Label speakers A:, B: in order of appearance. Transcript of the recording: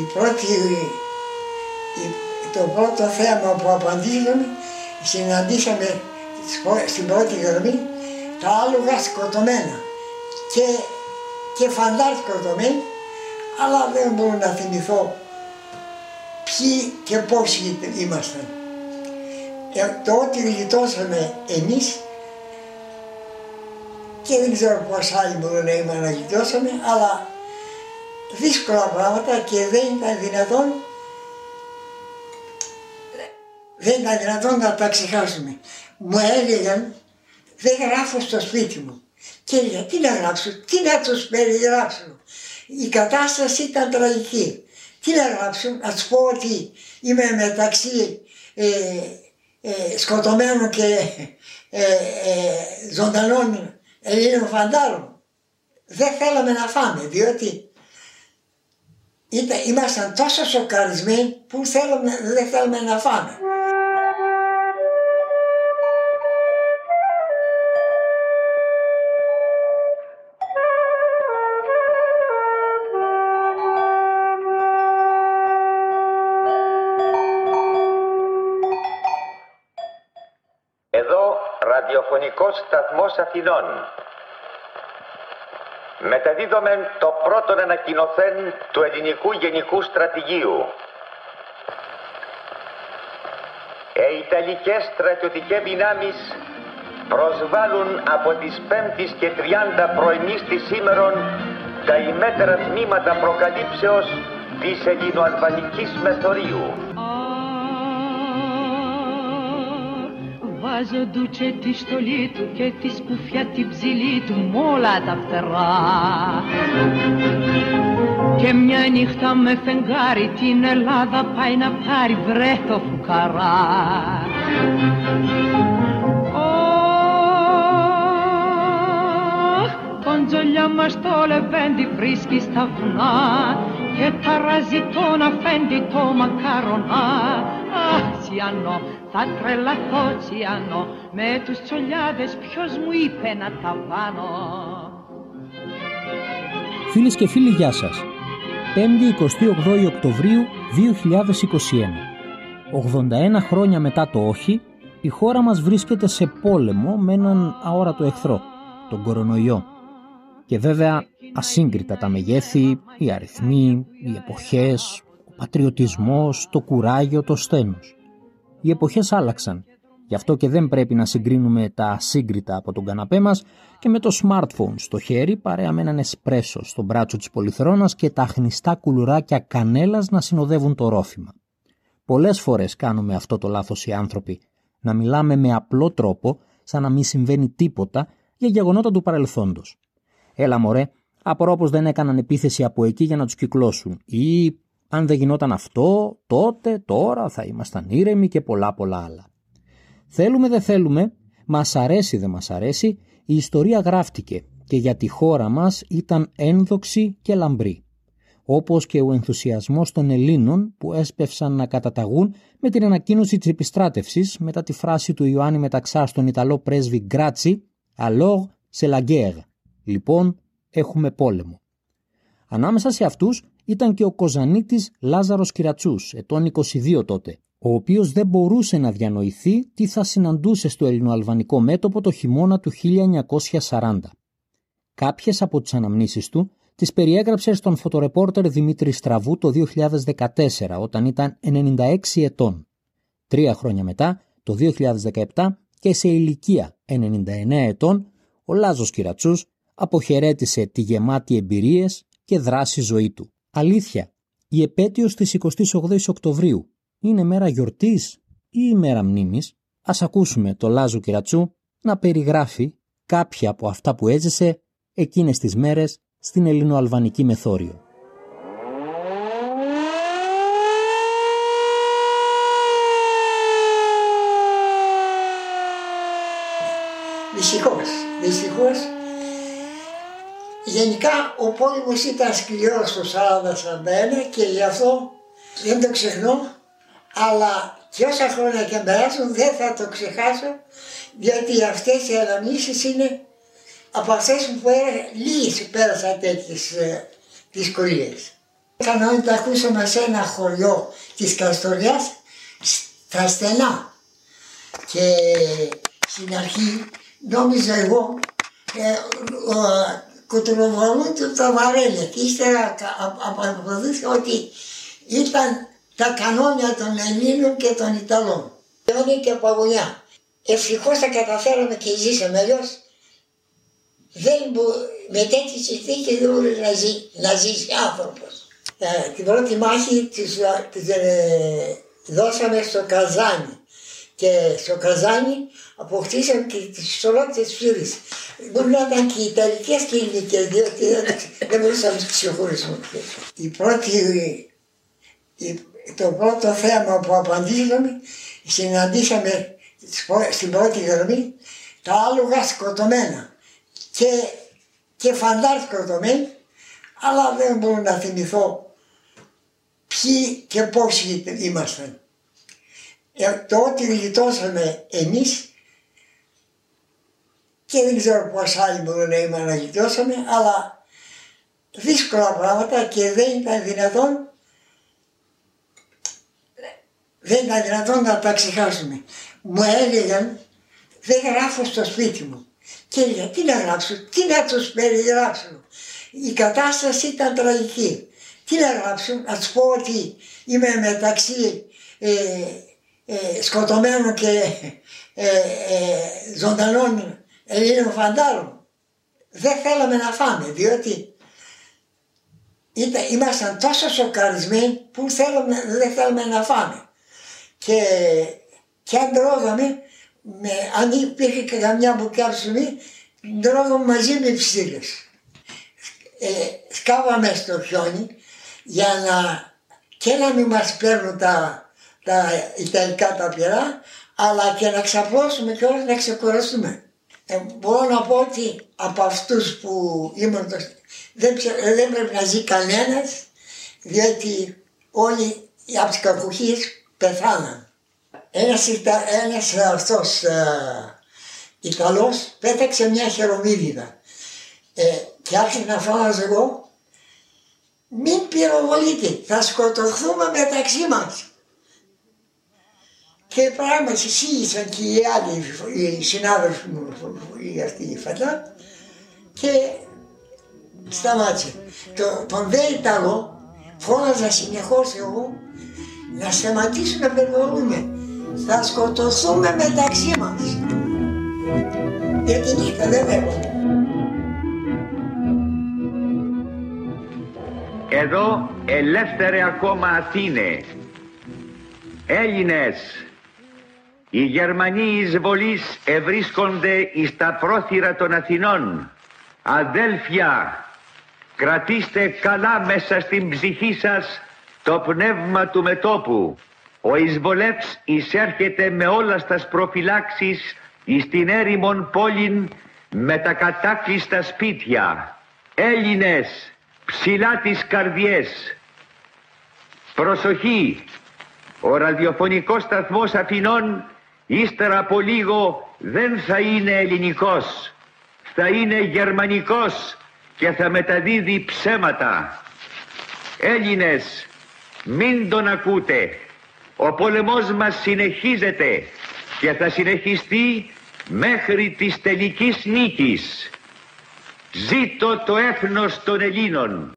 A: η πρώτη, το πρώτο θέμα που απαντήσαμε, συναντήσαμε στην πρώτη γραμμή τα άλογα σκοτωμένα και, και φαντάρ σκοτωμένοι, αλλά δεν μπορώ να θυμηθώ ποιοι και πόσοι ήμασταν. Ε, το ότι γλιτώσαμε εμείς και δεν ξέρω πώς άλλοι μπορούν να είμαστε να γλιτώσαμε, αλλά δύσκολα πράγματα και δεν ήταν δυνατόν δεν ήταν δυνατόν να τα ξεχάσουμε. Μου έλεγαν δεν γράφω στο σπίτι μου. Και έλεγα τι να γράψω, τι να τους περιγράψω. Η κατάσταση ήταν τραγική. Τι να γράψω, να τους πω ότι είμαι μεταξύ ε, ε, σκοτωμένων και ε, ε, ζωντανών Ελλήνων φαντάρων. Δεν θέλαμε να φάμε διότι ήταν, ήμασταν τόσο σοκαρισμένοι που θέλουμε, δεν θέλουμε να φάμε.
B: Εδώ ραδιοφωνικός σταθμός Αθηνών. Μεταδίδομεν το πρώτο ανακοινωθέν του ελληνικού γενικού στρατηγίου. Οι Ιταλικές στρατιωτικές δυνάμεις προσβάλλουν από τις 5 και 30 πρωινής της σήμερον τα ημέτερα τμήματα προκαλύψεως της ελληνοαλβανικής μεθορίου.
C: Βάζω ντούτσε τη στολή του και τη σκουφιά την ψηλή του μ' όλα τα φτερά. Και μια νύχτα με φεγγάρι την Ελλάδα πάει να πάρει βρε το φουκαρά. Κοντζολιά μας το λεβέντι βρίσκει στα βουνά και ταράζει τον αφέντη το μακαρονά. Αχ, Τσιανό, θα τρελαθώ Τσιανό, με τους τσολιάδες ποιος μου είπε να τα βάνω.
D: Φίλες και φίλοι, γεια σας. 5η 28 Οκτωβρίου 2021. 81 χρόνια μετά το όχι, η χώρα μας βρίσκεται σε πόλεμο με έναν αόρατο εχθρό, τον κορονοϊό. Και βέβαια ασύγκριτα τα μεγέθη, οι αριθμοί, οι εποχές, ο πατριωτισμός, το κουράγιο, το στένος. Οι εποχές άλλαξαν, γι' αυτό και δεν πρέπει να συγκρίνουμε τα ασύγκριτα από τον καναπέ μας και με το smartphone στο χέρι παρέα με έναν εσπρέσο στο μπράτσο της πολυθρόνας και τα χνιστά κουλουράκια κανέλας να συνοδεύουν το ρόφημα. Πολλές φορές κάνουμε αυτό το λάθος οι άνθρωποι, να μιλάμε με απλό τρόπο σαν να μην συμβαίνει τίποτα για γεγονότα του παρελθόντος. Έλα μωρέ, απορώ πως δεν έκαναν επίθεση από εκεί για να τους κυκλώσουν ή αν δεν γινόταν αυτό, τότε, τώρα θα ήμασταν ήρεμοι και πολλά πολλά άλλα. Θέλουμε δεν θέλουμε, μας αρέσει δεν μας αρέσει, η ιστορία γράφτηκε και για τη χώρα μας ήταν ένδοξη και λαμπρή. Όπως και ο ενθουσιασμός των Ελλήνων που έσπευσαν να καταταγούν με την ανακοίνωση της επιστράτευσης μετά τη φράση του Ιωάννη Μεταξά στον Ιταλό πρέσβη Γκράτσι «Alors c'est la guerre». Λοιπόν, έχουμε πόλεμο. Ανάμεσα σε αυτούς ήταν και ο Κοζανίτης Λάζαρος Κυρατσούς, ετών 22 τότε, ο οποίος δεν μπορούσε να διανοηθεί τι θα συναντούσε στο ελληνοαλβανικό μέτωπο το χειμώνα του 1940. Κάποιες από τις αναμνήσεις του τις περιέγραψε στον φωτορεπόρτερ Δημήτρη Στραβού το 2014 όταν ήταν 96 ετών. Τρία χρόνια μετά, το 2017 και σε ηλικία 99 ετών, ο Λάζος Κυρατσούς αποχαιρέτησε τη γεμάτη εμπειρίες και δράση ζωή του. Αλήθεια, η επέτειος της 28 Οκτωβρίου είναι μέρα γιορτής ή η μέρα μνήμης; Ας ακούσουμε το Λάζο Κυρατσού να περιγράφει κάποια από αυτά που έζησε εκείνες τις μέρες στην ελληνοαλβανική μεθόριο.
A: Δυστυχώς, δυστυχώς Γενικά ο πόλεμος ήταν σκληρός το 40-41 και γι' αυτό δεν το ξεχνώ αλλά και όσα χρόνια και περάσουν δεν θα το ξεχάσω διότι αυτές οι αναμνήσεις είναι από αυτές που λίγες πέρασαν τέτοιες ε, δυσκολίες. Κανόνιτα ακούσαμε σε ένα χωριό της Καστοριάς στα στενά και στην αρχή νόμιζα εγώ ε, κουτροβολούν τα βαρέλια και ύστερα αποδείχθηκα ότι ήταν τα κανόνια των Ελλήνων και των Ιταλών. Λιώνει και παγωνιά. Ευτυχώς τα καταφέραμε και ζήσαμε αλλιώς. Δεν μπο... με τέτοιες συνθήκες δεν μπορείς να, ζει, να ζήσει άνθρωπος. Ε, την πρώτη μάχη της ε, δώσαμε στο Καζάνι. Και στο Καζάνι αποκτήσαμε και τι ολόκληρε φίλε. Μπορεί να ήταν και οι Ιταλικές και οι Ελληνικές, διότι δεν μπορούσαμε να τι ξεχωρίσουμε. Η πρώτη, το πρώτο θέμα που απαντήσαμε, συναντήσαμε στην πρώτη γραμμή τα άλογα σκοτωμένα και, και φαντάρ σκοτωμένοι, αλλά δεν μπορώ να θυμηθώ ποιοι και πόσοι ήμασταν. Ε, το ότι γλιτώσαμε εμείς και δεν ξέρω πώς άλλοι μπορούν να είμαστε να γλιτώσαμε, αλλά δύσκολα πράγματα και δεν ήταν δυνατόν δεν ήταν δυνατόν να τα ξεχάσουμε. Μου έλεγαν δεν γράφω στο σπίτι μου. Και έλεγα τι να γράψω, τι να τους περιγράψω. Η κατάσταση ήταν τραγική. Τι να γράψω, να τους πω ότι είμαι μεταξύ ε, ε, σκοτωμένων και ε, ε, ζωντανών Ελλήνων φαντάρων. Δεν θέλαμε να φάμε διότι ήταν, ήμασταν τόσο σοκαρισμένοι που θέλαμε, δεν θέλαμε να φάμε. Και, και αν τρώγαμε, με, αν υπήρχε και καμιά μπουκιά ψωμί, τρώγαμε μαζί με ψήλες. Ε, σκάβαμε στο χιόνι για να και να μην μας παίρνουν τα τα Ιταλικά τα πυρά, αλλά και να ξαπλώσουμε και όλα να ξεκουραστούμε. Ε, μπορώ να πω ότι από αυτούς που ήμουν το... δεν, δεν πρέπει να ζει κανένας, διότι όλοι από τις κακουχίες πεθάναν. Ένας, ένας αυτός ε, Ιταλός πέταξε μια χερομίδιδα ε, και άρχισε να φώναζε εγώ μην πυροβολείτε, θα σκοτωθούμε μεταξύ μας. Και πράγματι εισήγησαν και οι άλλοι οι συνάδελφοι μου, οι αυτοί οι φαντά και σταμάτησε. Το, τον δε Ιταλό φώναζα συνεχώς εγώ να σταματήσουν να περιβολούμε. Θα σκοτωθούμε μεταξύ μας. Γιατί νύχτα δεν έχουμε.
B: Εδώ ελεύθερε ακόμα Αθήνες. Έλληνες οι Γερμανοί εισβολείς ευρίσκονται εις τα πρόθυρα των Αθηνών. Αδέλφια, κρατήστε καλά μέσα στην ψυχή σας το πνεύμα του μετόπου. Ο εισβολεύς εισέρχεται με όλας στα προφυλάξεις εις την έρημον πόλην με τα κατάκλειστα σπίτια. Έλληνες, ψηλά τις καρδιές. Προσοχή, ο ραδιοφωνικός σταθμός Αθηνών ύστερα από λίγο δεν θα είναι ελληνικός, θα είναι γερμανικός και θα μεταδίδει ψέματα. Έλληνες, μην τον ακούτε. Ο πόλεμός μας συνεχίζεται και θα συνεχιστεί μέχρι της τελικής νίκης. Ζήτω το έθνος των Ελλήνων.